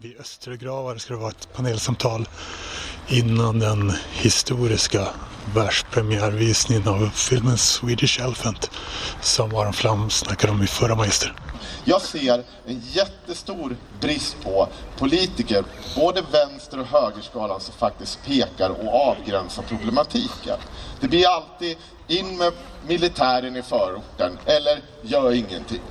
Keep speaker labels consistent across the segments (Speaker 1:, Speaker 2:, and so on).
Speaker 1: Vid Östergravar ska det vara ett panelsamtal innan den historiska världspremiärvisningen av filmen Swedish Elephant som Aron Flam snackade om i förra Magister.
Speaker 2: Jag ser en jättestor brist på politiker, både vänster och högerskalan, som faktiskt pekar och avgränsar problematiken. Det blir alltid in med militären i förorten eller gör ingenting.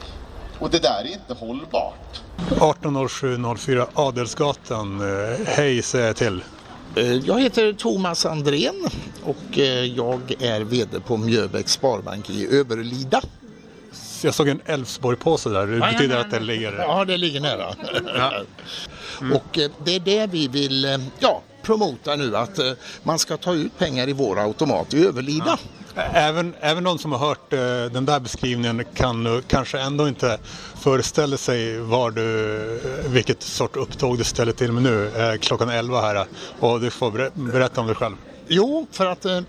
Speaker 2: Och det där är inte hållbart.
Speaker 1: 180704 Adelsgatan. Eh, hej säger jag till.
Speaker 3: Eh, jag heter Thomas Andrén och eh, jag är VD på Mjöbäcks Sparbank i Överlida.
Speaker 1: Jag såg en Älvsborg-påse där. Det betyder att det ligger...
Speaker 3: Ja, det ligger nära. Ja. Mm. Och det är det vi vill ja, promota nu att man ska ta ut pengar i vår automat i Överlida.
Speaker 1: Även, även de som har hört eh, den där beskrivningen kan kanske ändå inte föreställa sig var du, eh, vilket sort upptåg du ställer till med nu eh, klockan 11 här och du får berätta om dig själv.
Speaker 3: Jo, för att eh,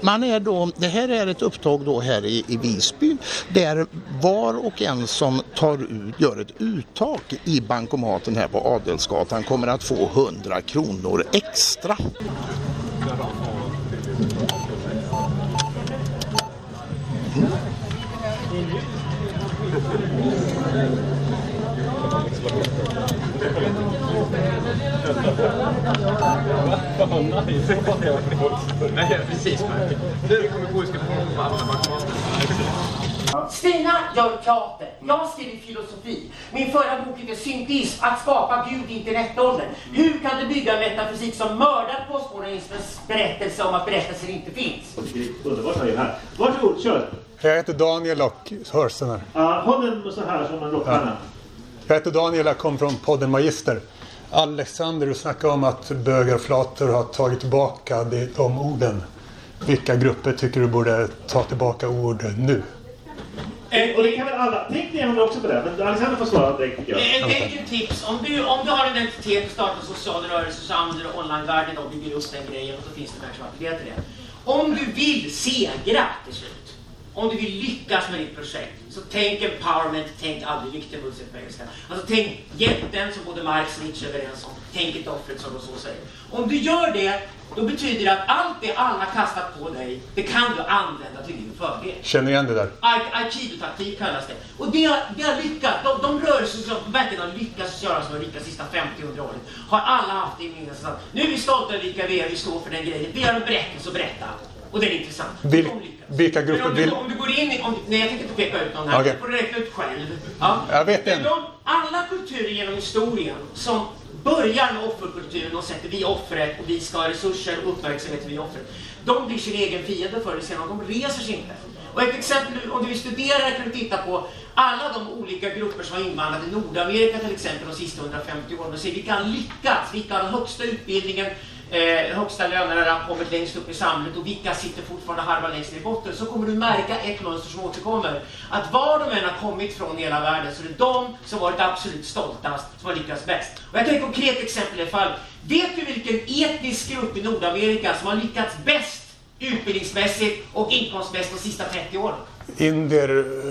Speaker 3: man är då, det här är ett upptag då här i, i Visby där var och en som tar ut, gör ett uttag i bankomaten här på Adelsgatan kommer att få 100 kronor extra. Nej, precis.
Speaker 4: Nu kommer KU ska få alla Stina gör teater, jag skriver filosofi. Min förra bok heter Syntism, att skapa Gud i internetåldern. Hur kan du bygga en metafysik som mördar Postkodorganismens berättelse om att berättelser inte finns?
Speaker 5: Underbart att er här. Varsågod, kör!
Speaker 1: Jag heter Daniel och hörs den här?
Speaker 5: Ja, håll den så här som en rockstjärna. Ja.
Speaker 1: Jag heter Daniel, jag kom från podden Magister. Alexander, du snackade om att bögar och flator har tagit tillbaka de orden. Vilka grupper tycker du borde ta tillbaka ord nu?
Speaker 5: Eh, och det kan väl alla... Tänk ni andra också på det. Men Alexander får svara direkt tycker jag.
Speaker 4: Eh, ett enkelt tips. Om du, om du har en identitet och startar social rörelse så använder du onlinevärlden och bygger upp den grejen och så finns det människor som aktiverar det. Om du vill segra till slut om du vill lyckas med ditt projekt, så tänk empowerment, tänk aldrig victimhood på engelska. Alltså tänk hjälten som både Marx och Nietzsche är överens om. Tänk inte offret som de så säger. Om du gör det, då betyder det att allt det alla kastat på dig, det kan du använda till din fördel.
Speaker 1: Känner igen det där.
Speaker 4: Aikido-taktik kallas det. Och det har, det har lyckats. De, de rörelser som verkligen har lyckats göra som har lyckats de sista 50-100 åren, har alla haft det i minnet. Nu är vi stolta över vilka vi är, vi står för den grejen. Vi har en berättelse att berätta. Och det är intressant.
Speaker 1: Vil vilka grupper
Speaker 4: om du. Om du går in i... Om, nej, jag tänker inte peka ut någon här. Okay. Du får räkna ut själv. Ja.
Speaker 1: Jag vet en. De,
Speaker 4: alla kulturer genom historien som börjar med offerkulturen och sätter vi offret och vi ska ha resurser och uppmärksamhet vi offret. De blir sin egen fiende förr eller senare de reser sig inte. Och ett exempel, om du vill studera kan du titta på alla de olika grupper som har invandrat i Nordamerika till exempel de sista 150 åren och se vilka har lyckats, vilka har den högsta utbildningen, eh, högsta lönerna har kommit längst upp i samhället och vilka sitter fortfarande halva längst ner i botten så kommer du märka ett mönster som återkommer. Att var de än har kommit från i hela världen så är det de som varit absolut stoltast som har lyckats bäst. Och jag tar ett konkret exempel i fall. Vet du vilken etnisk grupp i Nordamerika som har lyckats bäst utbildningsmässigt och inkomstmässigt de sista 30 åren?
Speaker 1: Indier?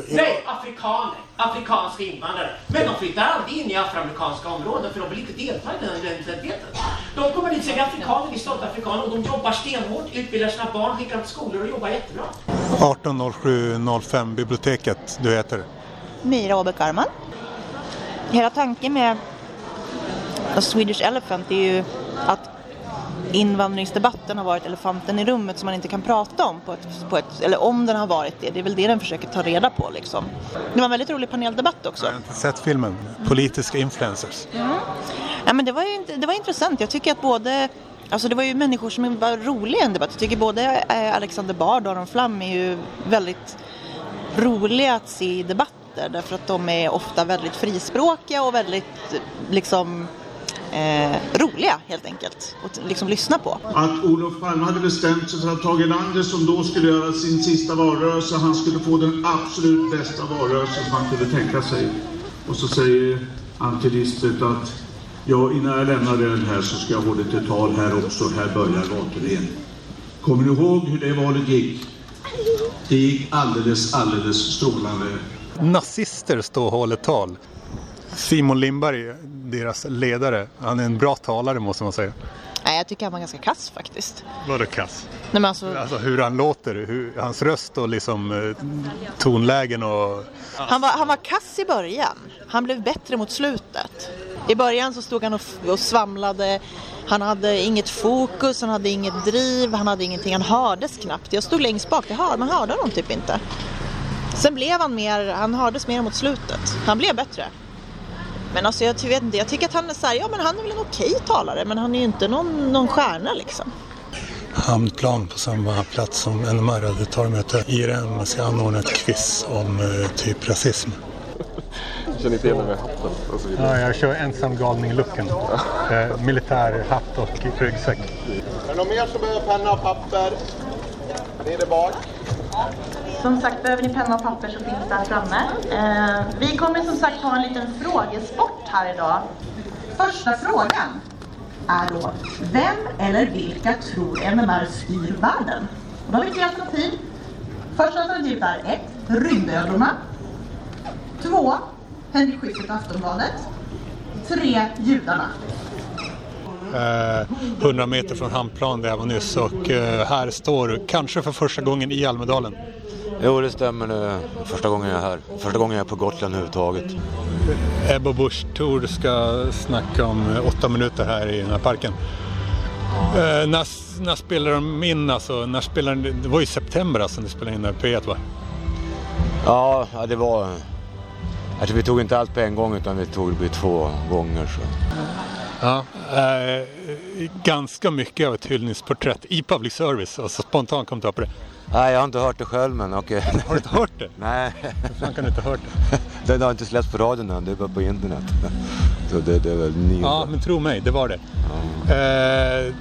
Speaker 4: In... Nej, afrikaner. Afrikanska invandrare. Men de flyttar aldrig in i afroamerikanska områden för de vill inte delta i den identiteten. De kommer dit och säger afrikaner, vi är stolta afrikaner och de jobbar stenhårt, utbildar sina barn, skickar dem till skolor och jobbar jättebra.
Speaker 1: 180705 biblioteket, du heter?
Speaker 6: Mira Åbäck Arman. Hela tanken med Swedish Elephant är ju att invandringsdebatten har varit elefanten i rummet som man inte kan prata om på ett, på ett, eller om den har varit det. Det är väl det den försöker ta reda på liksom. Det var en väldigt rolig paneldebatt också. Jag
Speaker 1: har inte sett filmen. Politiska influencers.
Speaker 6: Mm. Ja, men det, var ju, det var intressant. Jag tycker att både Alltså det var ju människor som var roliga i en debatt. Jag tycker både eh, Alexander Bard och Aron Flam är ju väldigt roliga att se i debatter därför att de är ofta väldigt frispråkiga och väldigt liksom eh, roliga helt enkelt att liksom lyssna på.
Speaker 7: Att Olof Palme hade bestämt sig för att Tage Erlander som då skulle göra sin sista valrörelse, han skulle få den absolut bästa valrörelsen som han kunde tänka sig. Och så säger Antti Lisbeth att ja, innan jag lämnar den här så ska jag hålla ett tal här också. Här börjar Gatorén. Kommer ni ihåg hur det valet gick? Det gick alldeles, alldeles strålande.
Speaker 1: Nazister står och håller tal. Simon Lindberg, deras ledare, han är en bra talare måste man säga.
Speaker 6: Nej, jag tycker han var ganska kass faktiskt.
Speaker 1: Vadå kass?
Speaker 6: Nej, men alltså,
Speaker 1: Alltså hur han låter, hur, hans röst och liksom eh, tonlägen och...
Speaker 6: han, var, han var kass i början. Han blev bättre mot slutet. I början så stod han och, och svamlade. Han hade inget fokus, han hade inget driv, han hade ingenting. Han hördes knappt. Jag stod längst bak, jag hör, man hörde honom typ inte. Sen blev han mer, han hördes mer mot slutet. Han blev bättre. Men alltså jag vet inte, jag tycker att han är så här, ja men han är väl en okej talare men han är ju inte någon, någon stjärna liksom.
Speaker 1: Hamnplan på samma plats som NMR hade torgmöte. IRM ska anordna ett quiz om eh, typ rasism.
Speaker 8: Känner inte igen mig med hatten och så vidare.
Speaker 1: Ja, jag kör ensam galning-looken. Eh, militär hatt och ryggsäck.
Speaker 2: Är det någon mer som behöver penna och papper? Nere bak.
Speaker 9: Som sagt, behöver ni penna och papper så finns där framme. Eh, vi kommer som sagt ha en liten frågesport här idag. Första frågan är då, vem eller vilka tror MMR styr världen? Och då har vi tre alternativ. Första alternativet är 1. Rymdödlorna. 2. Henrik Schyffert och Aftonbladet. 3. Judarna.
Speaker 1: Eh, 100 meter från Hamnplan där jag var nyss och eh, här står, kanske för första gången i Almedalen,
Speaker 10: Jo, det stämmer. Är första gången jag är här. Första gången jag är på Gotland överhuvudtaget.
Speaker 1: Ebba Busch Thor ska snacka om eh, åtta minuter här i den här parken. Eh, när, när spelar de in alltså? När spelar, de- det var i september alltså ni spelade in det P1 va?
Speaker 10: Ja, det var... Alltså, vi tog inte allt på en gång utan vi tog det två gånger. Så.
Speaker 1: Ja. Eh, ganska mycket av ett hyllningsporträtt i public service. Alltså spontant kom jag på det.
Speaker 10: Nej, jag har inte hört det själv men okej.
Speaker 1: Har du inte hört det?
Speaker 10: Nej,
Speaker 1: Hur fan kan du inte ha hört det?
Speaker 10: den har inte släppts på radion än. Det är bara på internet. Så det, det är väl nio.
Speaker 1: Ja, men tro mig, det var det. Eh,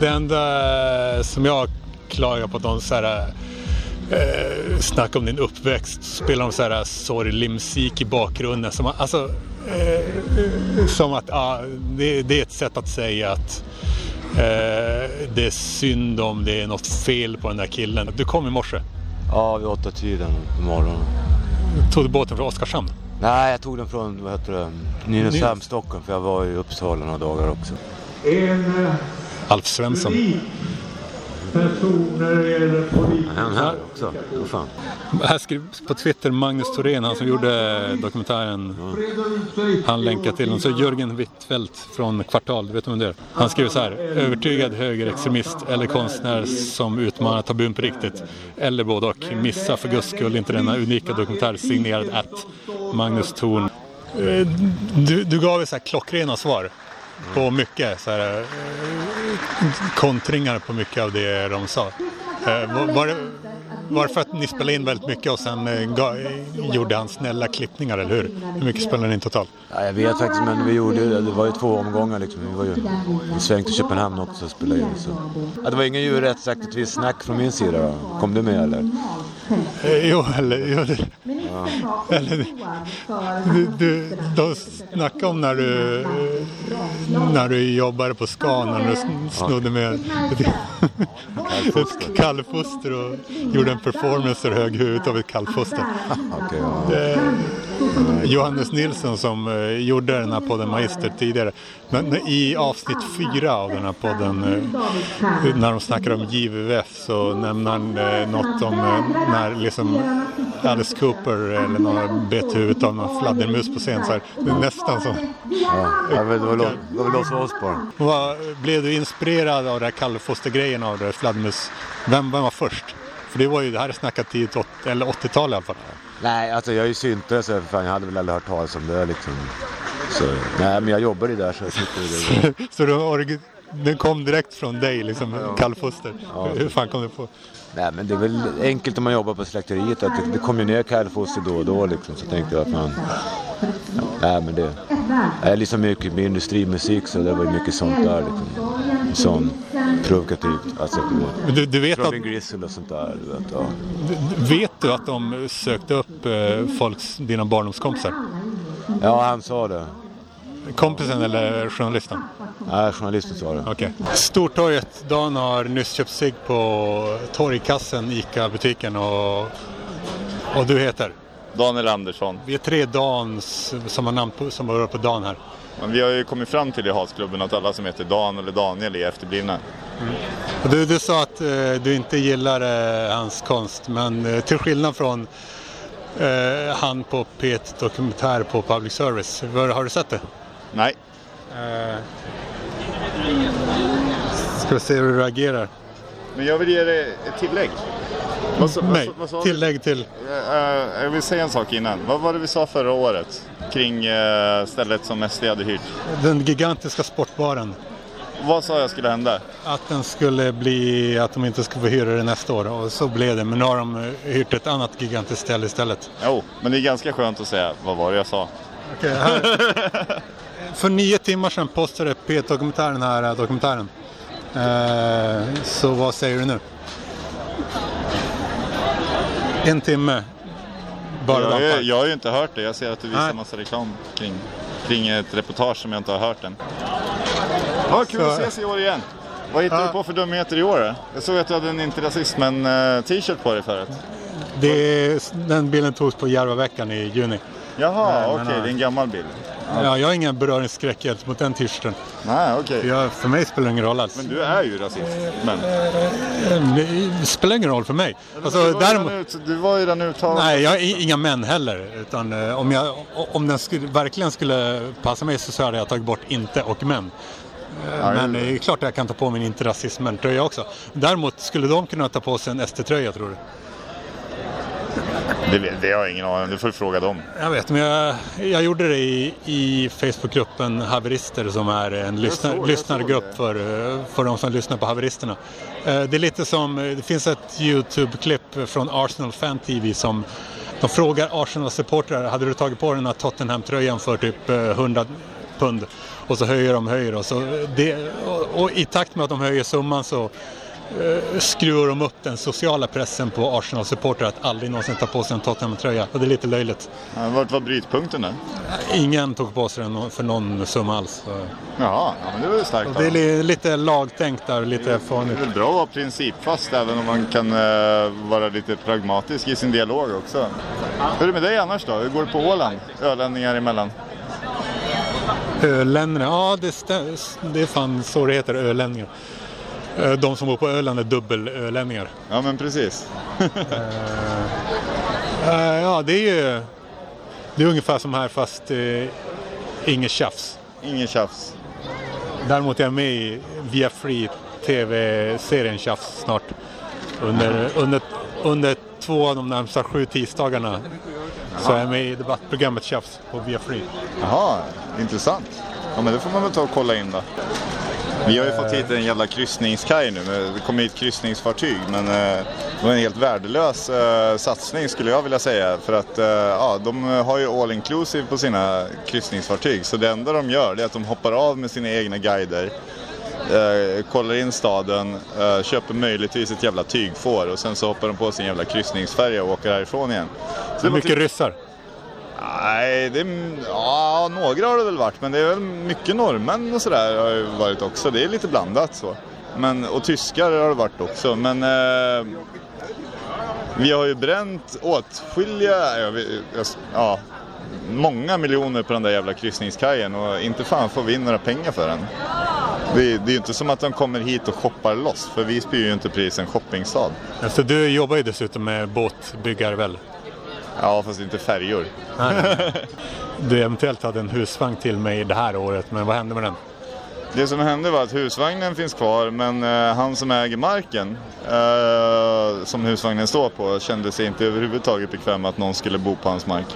Speaker 1: det enda som jag klagar på de så här, eh, snackar om din uppväxt, spelar de så här sorglig musik i bakgrunden. Som, alltså, eh, som att ah, det, det är ett sätt att säga att eh, det är synd om det är något fel på den där killen. Du kom i morse.
Speaker 10: Ja, vid åtta tiden på morgonen.
Speaker 1: Tog du båten från Oskarshamn?
Speaker 10: Nej, jag tog den från vad heter det, Nynäshamn, Stockholm. För jag var i Uppsala några dagar också.
Speaker 7: En
Speaker 1: Alf Svensson.
Speaker 7: Rik person när det gäller politik.
Speaker 10: Är han här också? Vad fan?
Speaker 1: Här skriver på Twitter Magnus Thorén, han som gjorde dokumentären. Han länkar till den. Så Jörgen Wittfeldt från Kvartal, du vet om det är? Han skriver så här. Övertygad högerextremist eller konstnär som utmanar tabun på riktigt. Eller både och. Missa för guds skull inte denna unika dokumentär signerad att Magnus Thorn. Eh, Du, du gav ju så här klockrena svar på mycket så här, eh, kontringar på mycket av det de sa. Eh, Var, det, var det för att ni spelade in väldigt mycket och sen eh, ga, gjorde han snälla klippningar, eller hur? Hur mycket spelade ni in totalt?
Speaker 10: Ja, jag vet faktiskt, men vi gjorde, det var ju två omgångar liksom. Vi var ju i sväng till Köpenhamn också och spelade in. Så. Ja, det var ingen djurrättsaktigt visst snack från min sida då. Kom du med eller?
Speaker 1: Jo, eller... Jo, det, eller du, du, de snackade om när du, när du jobbade på Scan, när du sn- snodde med ett kallfoster och gjorde en performance och hög huvudet av ett kallfoster.
Speaker 10: Okej, ja.
Speaker 1: Eh, Johannes Nilsson som eh, gjorde den här podden Magister tidigare. Men i avsnitt fyra av den här podden eh, när de snackar om JVF så nämner han eh, något om eh, när liksom Alice Cooper eller någon bet huvudet av någon fladdermus på scen. Så här, det är nästan som...
Speaker 10: Ja, det var, Lasse Osborn.
Speaker 1: Blev du inspirerad av det här kallfostergrejen av det fladdermus? Vem, vem var först? För det var ju, det här är snackat tidigt, åt- eller 80-tal i alla fall.
Speaker 10: Nej, alltså jag är ju syntare så för fan, jag hade väl aldrig hört talas om det liksom. Så, nej, men jag jobbade ju där så jag var...
Speaker 1: Så du, den kom direkt från dig, liksom, kallfoster.
Speaker 10: Ja.
Speaker 1: Hur fan kom du på?
Speaker 10: Nej, men det är väl enkelt om man jobbar på slakteriet att det, det kommer ju ner kallfoster då och då liksom. Så tänkte jag att man... Nej, men det... Jag är liksom mycket med industrimusik så det var ju mycket sånt där liksom. Sån provokativt. Alltså,
Speaker 1: du, du vet att,
Speaker 10: Robin Grizzle och sånt där. Du vet, ja.
Speaker 1: du- vet du att de sökte upp eh, folks, dina barndomskompisar?
Speaker 10: ja, han sa det.
Speaker 1: Kompisen eller journalisten?
Speaker 10: Nej, journalisten sa det.
Speaker 1: Okej. Stortorget, Dan har nyss köpt sig på torgkassen ICA-butiken och, och du heter?
Speaker 11: Daniel Andersson.
Speaker 1: Vi är tre Dans som har namn på, som börjar på Dan här.
Speaker 11: Men vi har ju kommit fram till i hatklubben att alla som heter Dan eller Daniel är efterblivna.
Speaker 1: Och Du, du sa att eh, du inte gillar eh, hans konst, men eh, till skillnad från eh, han på P1 Dokumentär på Public Service, Var, har du sett det?
Speaker 11: Nej.
Speaker 1: Eh, ska vi se hur du reagerar.
Speaker 11: Men jag vill ge dig ett tillägg. Vad vad
Speaker 1: Nej,
Speaker 11: vad sa du?
Speaker 1: tillägg till.
Speaker 11: Eh, jag vill säga en sak innan. Vad var det vi sa förra året kring eh, stället som SD hade hyrt?
Speaker 1: Den gigantiska sportbaren.
Speaker 11: Vad sa jag skulle hända?
Speaker 1: Att den skulle bli, att de inte skulle få hyra det nästa år och så blev det. Men nu har de hyrt ett annat gigantiskt ställe istället.
Speaker 11: Jo, men det är ganska skönt att säga vad var det jag sa.
Speaker 1: Okej. För nio timmar sedan postade P1 Dokumentär den här dokumentären. Eh, så vad säger du nu? En timme. Bara
Speaker 11: jag, är- jag har ju inte hört det. Jag ser att du visar
Speaker 1: Nej.
Speaker 11: massa reklam kring, kring ett reportage som jag inte har hört än. Vad kul att ses i år igen. Vad hittar
Speaker 1: Ja.
Speaker 11: du på för dumheter i år? då? Jag såg att du hade en Inte rasismen eh, t-shirt på dig förut.
Speaker 1: Det är, den bilden togs på Järvaveckan i juni.
Speaker 11: Jaha,
Speaker 1: Nej,
Speaker 11: okej,
Speaker 1: men,
Speaker 11: det är en gammal bild.
Speaker 1: Ja, jag har ingen beröringsskräck gentemot den t-shirten.
Speaker 11: Nej, okej.
Speaker 1: Jag- För mig spelar det ingen roll alls.
Speaker 11: Men du är ju rasist. Men.
Speaker 1: Det spelar ingen roll för mig. Alltså,
Speaker 11: du, var
Speaker 1: däremot,
Speaker 11: ut, du var ju redan uttalad.
Speaker 1: nej, jag i- inga män heller. Utan, eh, om, jag, om den skulle, verkligen skulle passa mig så hade jag tagit bort inte och män. Eh, Men
Speaker 11: det-
Speaker 1: är klart att jag kan ta på mig en inte rasismen-tröja också. Däremot skulle de kunna ta på sig en SD-tröja tror du?
Speaker 11: Det, det har jag ingen aning om. Det får du fråga dem.
Speaker 1: Jag vet, men jag, jag gjorde det i, i Facebookgruppen Haverister som är en lyssna,
Speaker 11: såg-
Speaker 1: lyssnargrupp för, eh, för de som lyssnar på Haveristerna. Eh, Det är lite som, eh, det finns ett YouTube-klipp från Arsenal Fan TV som de frågar Arsenal-supportrar, hade du tagit på den här Tottenham-tröjan för typ eh, 100 pund? Och så höjer de höjer och, så det, och, och i takt med att de höjer summan så skruvar de upp den sociala pressen på Arsenal-supportrar att aldrig någonsin ta på sig en Tottenham-tröja. Och det är lite löjligt.
Speaker 11: Ja, Vart var brytpunkten där?
Speaker 1: Ingen tog på sig den för någon summa alls.
Speaker 11: Jaha, ja, men det var ju starkt.
Speaker 1: Och det är lite lagtänkt där, lite
Speaker 11: Det är väl bra att vara principfast även om man kan eh, vara lite pragmatisk i sin dialog också. Hur är det med dig annars då? Hur går det på Åland? Ölänningar emellan?
Speaker 1: Ölänningar, ja det, det är fan så det heter, ölänningar. Eh, De som bor på Öland är dubbelölänningar.
Speaker 11: Ja men precis.
Speaker 1: Eh, Ja, det är ju det är ungefär som här fast eh, inget tjafs.
Speaker 11: Ingen tjafs.
Speaker 1: Däremot är jag med i Via Free TV-serien Tjafs snart. Under, under, under två av de närmsta sju tisdagarna så är jag med i debattprogrammet Tjafs på Via Free.
Speaker 11: Jaha, intressant. Ja men det får man väl ta och kolla in då. Vi har ju fått hit en jävla kryssningskaj nu. Det kom hit kryssningsfartyg men eh, det var en helt värdelös eh, satsning skulle jag vilja säga. För att eh, ja, de har ju all inclusive på sina kryssningsfartyg. Så det enda de gör är att de hoppar av med sina egna guider. Kollar in staden, köper möjligtvis ett jävla tygfår och sen så hoppar de på sin jävla kryssningsfärja och åker härifrån igen. Så
Speaker 1: Det är mycket
Speaker 11: typ-
Speaker 1: ryssar.
Speaker 11: Nej, det ja, några har det väl varit, men det är väl mycket norrmän och sådär har det varit också. Det är lite blandat så. Men, och tyskar har det varit också. Men eh, vi har ju bränt åtskilliga, ja, vi, ja, många miljoner på den där jävla kryssningskajen och inte fan får vi in några pengar för den. Det, det är ju inte som att de kommer hit och shoppar loss, för Visby är ju inte precis en shoppingstad.
Speaker 1: Alltså, du jobbar ju dessutom med båtbyggare väl?
Speaker 11: Ja, fast inte färjor.
Speaker 1: Du eventuellt hade en husvagn till mig det här året, men vad hände med den?
Speaker 11: Det som hände var att husvagnen finns kvar men eh, han som äger marken eh, som husvagnen står på kände sig inte överhuvudtaget bekväm att någon skulle bo på hans mark.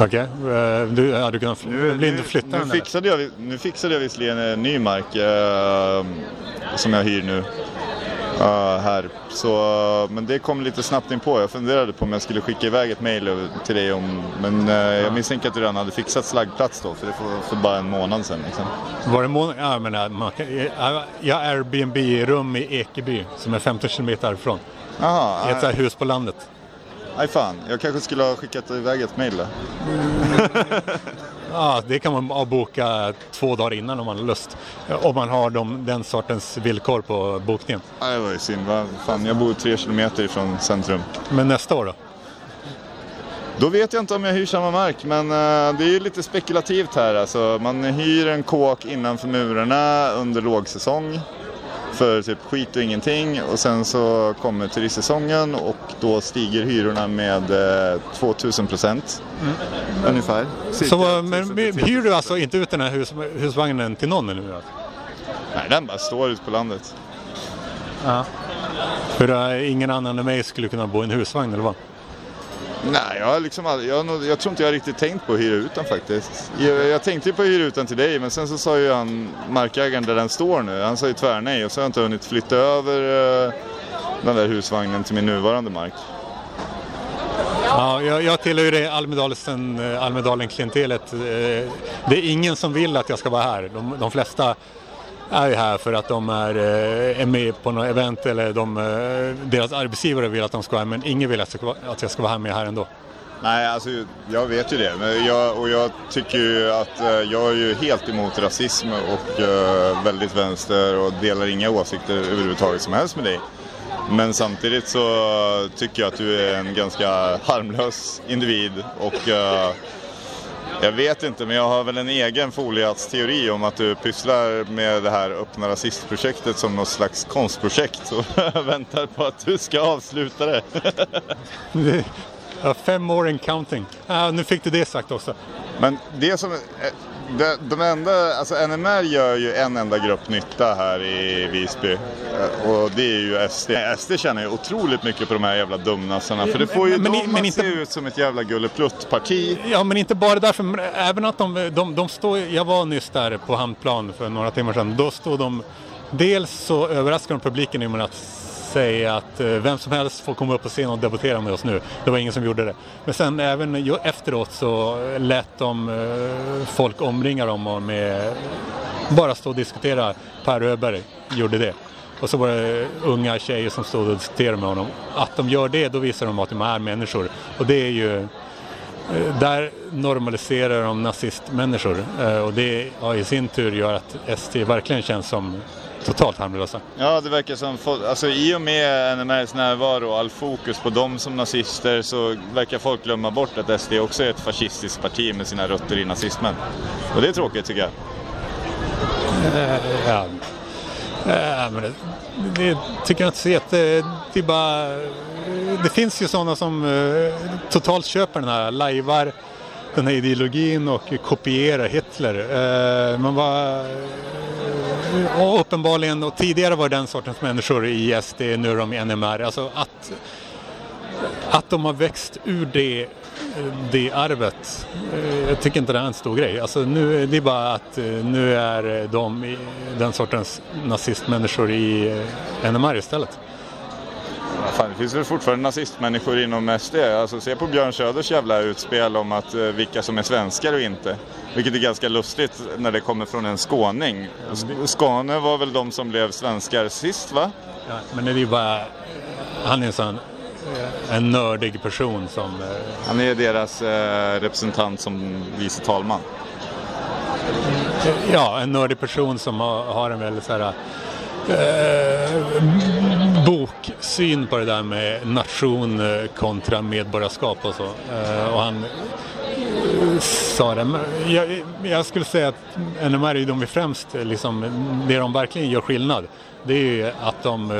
Speaker 1: Okej, eh, du, ja, du kan fl- vill inte flytta
Speaker 11: nu,
Speaker 1: eller?
Speaker 11: fixade jag, nu fixade jag visserligen en ny mark eh, som jag hyr nu. Eh, här. Så, men det kom lite snabbt in på. Jag funderade på om jag skulle skicka iväg ett över till dig om, men eh, jag misstänker att du redan hade fixat slaggplats då för det var för bara en månad sedan. Liksom.
Speaker 1: Var det mån- ja, men, äh, man kan, jag, jag har Airbnb-rum i Ekeby som är 15 kilometer härifrån.
Speaker 11: Jaha,
Speaker 1: I ett här hus på landet.
Speaker 11: Nej fan, jag kanske skulle ha skickat iväg ett mejl då.
Speaker 1: Ja, det kan man avboka två dagar innan om man har lust. Om man har de, den sortens villkor på bokningen.
Speaker 11: Ja, det var ju synd. Vad Fan, jag bor tre kilometer ifrån centrum.
Speaker 1: Men nästa år då?
Speaker 11: Då vet jag inte om jag hyr samma mark, men eh, det är ju lite spekulativt här. Alltså, man hyr en kåk innanför murarna under lågsäsong för typ skit och ingenting och sen så kommer turistsäsongen och då stiger hyrorna med eh, 2000 procent ungefär.
Speaker 1: Så, men hyr du alltså inte ut den här hus, husvagnen till någon nu? Alltså?
Speaker 11: Nej, den bara står ute på landet.
Speaker 1: Ja. För uh, ingen annan än mig skulle kunna bo i en husvagn eller vad?
Speaker 11: Nej, jag, liksom aldrig, jag, jag tror inte jag riktigt tänkt på att hyra ut den faktiskt. Jag, jag tänkte ju på att hyra ut den till dig men sen så sa ju han, markägaren där den står nu, han sa ju tvärnej och så har jag inte hunnit flytta över eh, den där husvagnen till min nuvarande mark.
Speaker 1: Ja, jag, jag tillhör ju det Almedalen, eh, Almedalen-klientelet. Eh, det är ingen som vill att jag ska vara här. De, de flesta är ju här för att de är, eh, är med på något event eller de, eh, deras arbetsgivare vill att de ska vara här men ingen vill att jag ska, vara- att jag ska vara här med här ändå.
Speaker 11: Nej, alltså jag vet ju det. Men jag, och jag tycker ju att eh, jag är ju helt emot rasism och väldigt vänster och delar inga åsikter överhuvudtaget som helst med dig. Men samtidigt så tycker jag att du är en ganska harmlös individ och jag vet inte, men jag har väl en egen foliatsteori om att du pysslar med det här öppna rasistprojektet som något slags konstprojekt och väntar på att du ska avsluta det.
Speaker 1: Fem år and counting. Ja, nu fick du det sagt också.
Speaker 11: Men det som, de, de enda, alltså NMR gör ju en enda grupp nytta här i Visby eh, och det är ju SD. SD tjänar ju otroligt mycket på de här jävla dumnassarna för det får ju
Speaker 1: Men-
Speaker 11: dem
Speaker 1: men
Speaker 11: att
Speaker 1: inte-
Speaker 11: se ut som ett jävla gulleplutt-parti.
Speaker 1: Ja, men inte bara därför. Även att de, de, de står, jag var nyss där på Hamnplan för några timmar sedan. Då stod de, dels så överraskade de publiken genom att säga att eh, vem som helst får komma upp på scen och debattera med oss nu. Det var ingen som gjorde det. Men sen även efteråt så lät de eh, folk omringa dem och med, bara stå och diskutera. Per Öberg gjorde det. Och så var det unga tjejer som stod och diskuterade med honom. Att de gör det, då visar de att de är människor. Och det är ju eh, Där normaliserar de nazistmänniskor och det ja, i sin tur gör att ST verkligen känns som totalt harmlösa.
Speaker 11: Ja, det verkar som, alltså i och med NMRs närvaro och all fokus på dem som nazister så verkar folk glömma bort att SD också är ett fascistiskt parti med sina rötter i nazismen. Och det är tråkigt tycker jag.
Speaker 1: Eh, Ja, Eh, men det, det tycker jag inte så jätte... Det bara... Det finns ju sådana som eh, totalt köper den här, lajvar den här ideologin och kopiera Hitler. Eh, Man var... Och uppenbarligen, och tidigare var det den sortens människor i SD, nu är de i NMR. Alltså att, att de har växt ur det, det arvet, eh, jag tycker inte det är en stor grej. Alltså nu, det är bara att eh, nu är de den sortens nazistmänniskor i eh, NMR istället.
Speaker 11: Fan, det finns väl fortfarande nazistmänniskor inom SD. Alltså, se på Björn Söders jävla utspel om att, eh, vilka som är svenskar och inte. Vilket är ganska lustigt när det kommer från en skåning. Sk- Skåne var väl de som blev svenskar sist va?
Speaker 1: Ja, men det är ju bara, han är en sån en nördig person som... eh,
Speaker 11: Han är deras eh, representant som vice talman.
Speaker 1: Ja, en nördig person som har, har en väldigt så här, eh, boksyn på det där med nation eh, kontra medborgarskap och så. Eh, och han eh, sa det. Jag, jag skulle säga att NMR är de vi främst, liksom, det de verkligen gör skillnad. Det är ju att de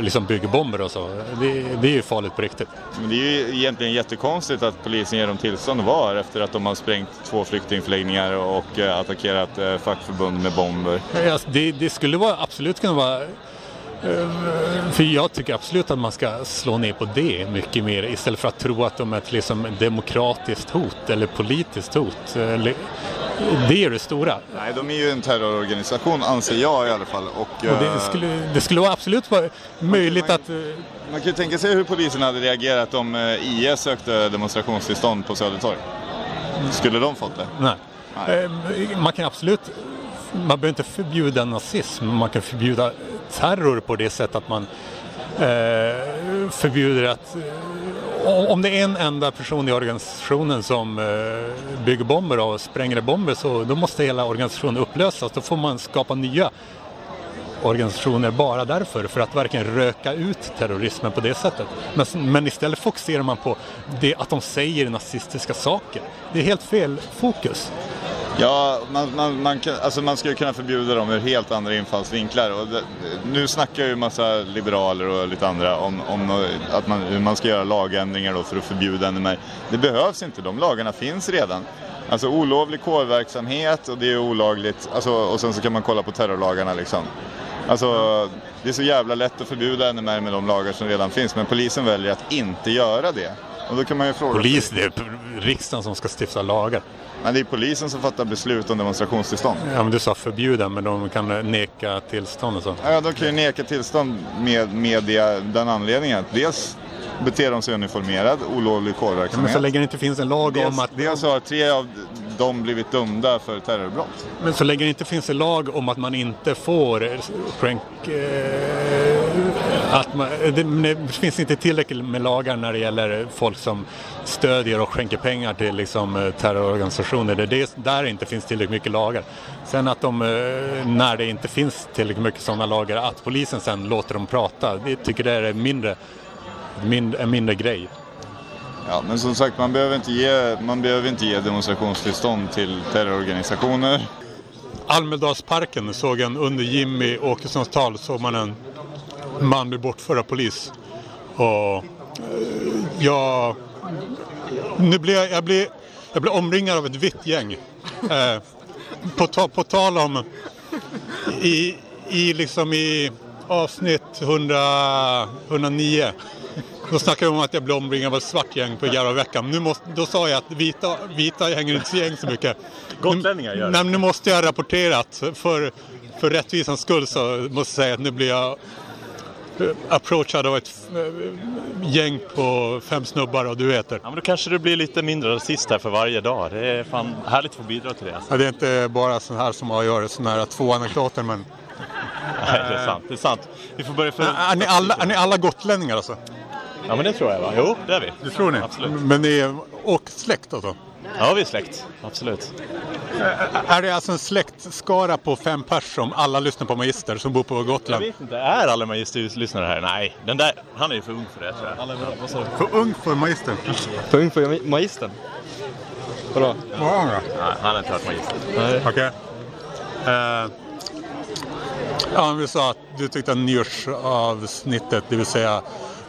Speaker 1: liksom bygger bomber och så. Det, det är ju farligt på riktigt.
Speaker 11: Men det är ju egentligen jättekonstigt att polisen ger dem tillstånd här efter att de har sprängt två flyktingförläggningar och attackerat fackförbund med bomber.
Speaker 1: Alltså, det, det skulle vara, absolut kunna vara för jag tycker absolut att man ska slå ner på det mycket mer istället för att tro att de är ett liksom, demokratiskt hot eller politiskt hot. Det är det stora.
Speaker 11: Nej, de är ju en terrororganisation anser jag i alla fall. Och,
Speaker 1: Och
Speaker 11: eh,
Speaker 1: det, skulle, det skulle absolut vara möjligt att... eh,
Speaker 11: Man kan ju tänka sig hur polisen hade reagerat om eh, IS sökte demonstrationstillstånd på Södertorg. Skulle de fått det?
Speaker 1: Nej. Eh, Man kan absolut, man behöver inte förbjuda nazism, man kan förbjuda terror på det sättet att man eh, förbjuder att eh, om- det är en enda person i organisationen som eh, bygger bomber och spränger bomber så då måste hela organisationen upplösas. Då får man skapa nya organisationer bara därför, för att verkligen röka ut terrorismen på det sättet. Men, men istället fokuserar man på det att de säger nazistiska saker. Det är helt fel fokus.
Speaker 11: Ja, man, man, man, kan, alltså man skulle kunna förbjuda dem ur helt andra infallsvinklar. Och det, nu snackar ju en massa liberaler och lite andra om, om att man, hur man ska göra lagändringar då för att förbjuda NMR. Det behövs inte, de lagarna finns redan. Alltså olovlig kårverksamhet och det är olagligt. Alltså, och sen så kan man kolla på terrorlagarna liksom. Alltså, det är så jävla lätt att förbjuda NMR med de lagar som redan finns. Men polisen väljer att inte göra det. Och då kan man ju fråga
Speaker 1: Polis, det är riksdagen som ska stifta lagar.
Speaker 11: Men det är polisen som fattar beslut om demonstrationstillstånd.
Speaker 1: Ja, men du sa förbjuda, men de kan neka tillstånd och så.
Speaker 11: Ja, de kan ju neka tillstånd med, med den anledningen att dels beter de sig uniformerad, olovlig kårverksamhet.
Speaker 1: Men så länge det inte finns en lag
Speaker 11: dels,
Speaker 1: om att...
Speaker 11: Dels har tre av dem blivit dömda för terrorbrott.
Speaker 1: Men så länge det inte finns en lag om att man inte får skänk... Eh, att man, det, det, finns inte tillräckligt med lagar när det gäller folk som stödjer och skänker pengar till liksom, terrororganisationer. Det det, där inte finns tillräckligt mycket lagar. Sen att de, när det inte finns tillräckligt mycket sådana lagar, att polisen sen låter dem prata, det tycker det är mindre, mindre, en mindre grej.
Speaker 11: Ja, men som sagt, man behöver inte ge, man behöver inte ge demonstrationstillstånd till terrororganisationer.
Speaker 1: Almedalsparken såg en under Jimmy Åkessons tal såg man en man bli bortförd av polis. Och eh, jag, nu blir jag, jag, blir, jag blir omringad av ett vitt gäng. Eh, på, ta, på tal om i, i, liksom i avsnitt 100, 109 då snackade vi om att jag blev omringad av ett svart gäng på Järvaveckan. Nu måste, då sa jag att vita, vita hänger inte gäng så mycket.
Speaker 12: Gotlänningar gör
Speaker 1: det. Nu måste jag rapportera att för, för rättvisans skull så måste jag säga att nu blir jag approachad av ett gäng på fem snubbar och du heter.
Speaker 12: Ja, men då kanske du blir lite mindre rasist här för varje dag. Det är fan härligt att få bidra till det.
Speaker 1: Ja, det är inte bara sån här som har att göra såna här två anekdoter men...
Speaker 12: Nej, det är sant. Det är sant. Vi får börja för...
Speaker 1: Är ni alla, är ni alla gotlänningar alltså?
Speaker 12: Ja, men det tror jag va? Jo, det är vi.
Speaker 1: Det tror ni?
Speaker 12: Absolut.
Speaker 1: Men ni är och släkt alltså?
Speaker 12: Ja, vi är släkt. Absolut.
Speaker 1: Är det alltså en släktskara på fem pers som alla lyssnar på Magister som bor på Gotland?
Speaker 12: Jag vet inte, är alla Magister-lyssnare här? Nej, den där, han är ju för ung för det tror jag. Alla
Speaker 1: är för ung för Magister?
Speaker 13: För ung för Magistern? Vadå?
Speaker 1: Vad har han då?
Speaker 12: Nej, han har inte hört Magister.
Speaker 1: Okej. Okay. Uh, ja, vi sa att du tyckte att nyårsavsnittet, det vill säga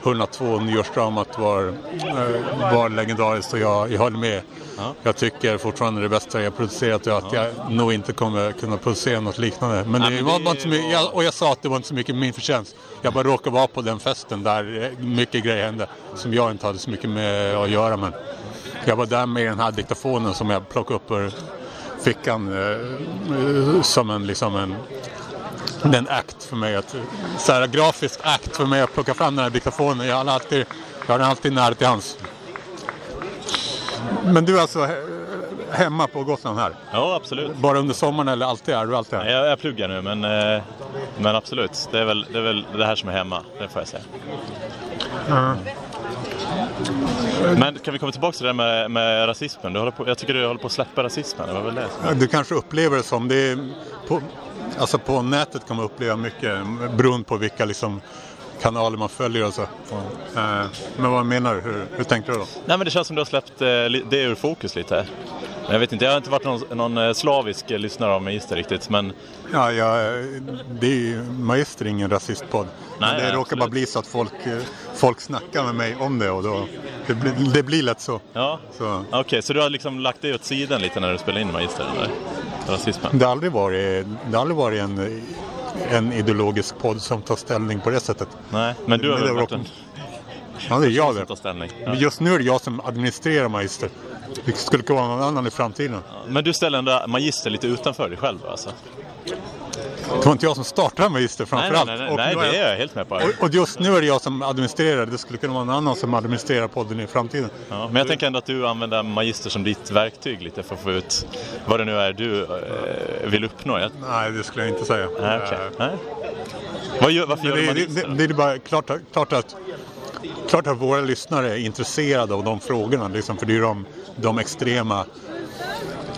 Speaker 1: 102 nyårsdramat var, eh, var legendariskt och jag, jag håller med. Ja. Jag tycker fortfarande det bästa jag producerat och att ja. jag nog inte kommer kunna producera något liknande. Men, det, var, var inte mycket, jag, och jag sa att det var inte så mycket min förtjänst. Jag bara råkade vara på den festen där mycket grejer hände som jag inte hade så mycket med att göra. Men jag var där med den här diktafonen som jag plockade upp ur fickan eh, som en, liksom en det är en akt för mig, att, så här, grafisk akt för mig att plocka fram den här diktafonen. Jag har alltid, jag har den alltid nära till hands. Men du är alltså hemma på Gotland här?
Speaker 12: Ja, absolut.
Speaker 1: Bara under sommaren eller alltid är du alltid här?
Speaker 12: Jag, jag pluggar nu, men, eh, men absolut. Det är, väl, det är väl det här som är hemma, det får jag säga. Mm. Men kan vi komma tillbaka till det med, med rasismen? Du håller på, jag tycker du håller på att släppa rasismen. Det var väl det
Speaker 1: som... Du kanske upplever det som. Det är på, Alltså på nätet kan man uppleva mycket beroende på vilka liksom kanaler man följer och så. Mm. Men vad menar du? Hur, hur tänkte du då?
Speaker 12: Nej men det känns som du har släppt eh, det ur fokus lite. Jag vet inte, jag har inte varit någon, någon eh, slavisk lyssnare av Magister riktigt men...
Speaker 1: Ja, ja det är ju, Magister är ingen rasistpodd. Nej, men det ja, råkar bara bli så att folk, folk snackar med mig om det och då, det, blir, det blir lätt så.
Speaker 12: Ja, okej, okay, så du har liksom lagt det åt sidan lite när du spelar in Magister eller? rasismen?
Speaker 1: Det har aldrig varit, det har aldrig varit en, en ideologisk podd som tar ställning på det sättet.
Speaker 12: Nej, men du har väl varit en...
Speaker 1: Ja, det är jag det. Ja. Just nu är det jag som administrerar Magister. Det skulle kunna vara någon annan i framtiden.
Speaker 12: Men du ställer ändå Magister lite utanför dig själv alltså?
Speaker 1: Det var inte jag som startade Magister framförallt.
Speaker 12: Nej, nej, nej, nej det är jag helt med på.
Speaker 1: Och, och, just nu är det jag som administrerar. Det skulle kunna vara någon annan som administrerar podden i framtiden.
Speaker 12: Ja, men jag tänker ändå att du använder Magister som ditt verktyg lite för att få ut vad det nu är du eh, vill uppnå. Jag...
Speaker 1: Nej, det skulle jag inte säga.
Speaker 12: Nej, okay. nej. Vad gör, varför gör
Speaker 1: det,
Speaker 12: du Magister?
Speaker 1: Det, det, det är bara klart, klart att klart att våra lyssnare är intresserade av de frågorna. Liksom, för det är de, de extrema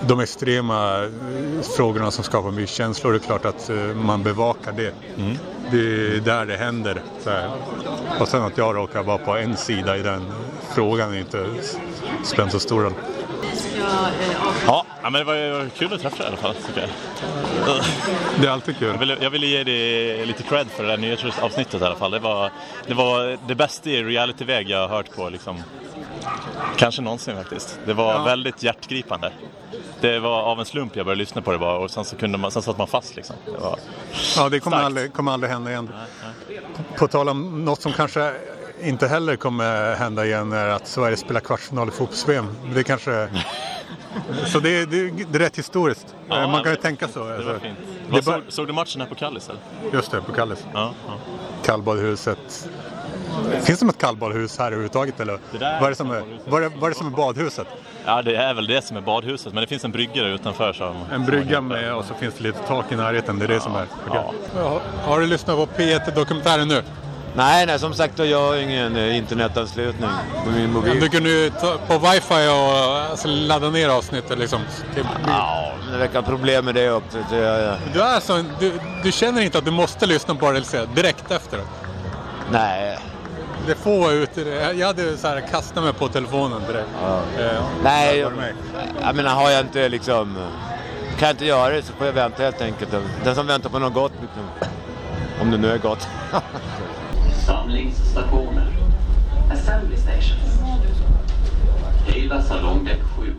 Speaker 1: de extrema eh, frågorna som skapar mycket känslor, det är klart att eh, man bevakar det. Det är där det händer. Och sen att jag råkar vara på en sida i den frågan är inte spelar inte så stor roll.
Speaker 12: Ja, men det var kul att träffa dig i alla fall tycker jag.
Speaker 1: Det är alltid kul.
Speaker 12: Jag ville, jag ville ge dig lite cred för det där nyhetsavsnittet i alla fall. Det var det, var det bästa i realityväg jag har hört på liksom. Kanske någonsin faktiskt. Det var
Speaker 1: Ja.
Speaker 12: väldigt hjärtgripande. Det var av en slump jag började lyssna på det bara och sen så kunde man, sen satt man fast liksom. Det var...
Speaker 1: Ja, det kommer aldrig, kommer aldrig hända igen. På tal om något som kanske inte heller kommer hända igen är att Sverige spelar kvartsfinal i fotbolls-VM. Det kanske... Så det, är- det, det är rätt historiskt.
Speaker 12: Ja,
Speaker 1: Man kan ju tänka så.
Speaker 12: Det
Speaker 1: Alltså,
Speaker 12: var fint.
Speaker 1: det bara-
Speaker 12: såg, såg du matchen här på Kallis eller?
Speaker 1: Just det, på Kalles.
Speaker 12: Ja, ja.
Speaker 1: Kallbadhuset. Finns det något kallbadhus här överhuvudtaget eller?
Speaker 12: Det
Speaker 1: Vad är det som är, vad är, vad är, det som är badhuset?
Speaker 12: Ja, det är väl det som är badhuset, men det finns en brygga där utanför som...
Speaker 1: En brygga med och så finns det lite tak i närheten. Det är det som är.
Speaker 12: Ja.
Speaker 1: Ja. Har du lyssnat på P1-dokumentären nu?
Speaker 10: Nej, nej, som sagt jag har ingen eh, internetanslutning på min mobil.
Speaker 1: Du kunde ju ta på wifi och alltså, ladda ner avsnittet liksom. Till,
Speaker 10: Ja, det verkar problem med det upp. Det, det,
Speaker 1: du, är så, du, du känner inte att du måste lyssna på det direkt efter?
Speaker 10: nej.
Speaker 1: Det får vara ute. Jag hade så här, kastat mig på telefonen direkt. Eh,
Speaker 10: Nej, jag,
Speaker 1: det
Speaker 10: jag menar har jag inte liksom... Kan jag inte göra det så får jag vänta helt enkelt. Den som väntar på något gott, liksom, om det nu är gott.
Speaker 14: Samlingsstationer. Assembly stations. Hela salongdäck 7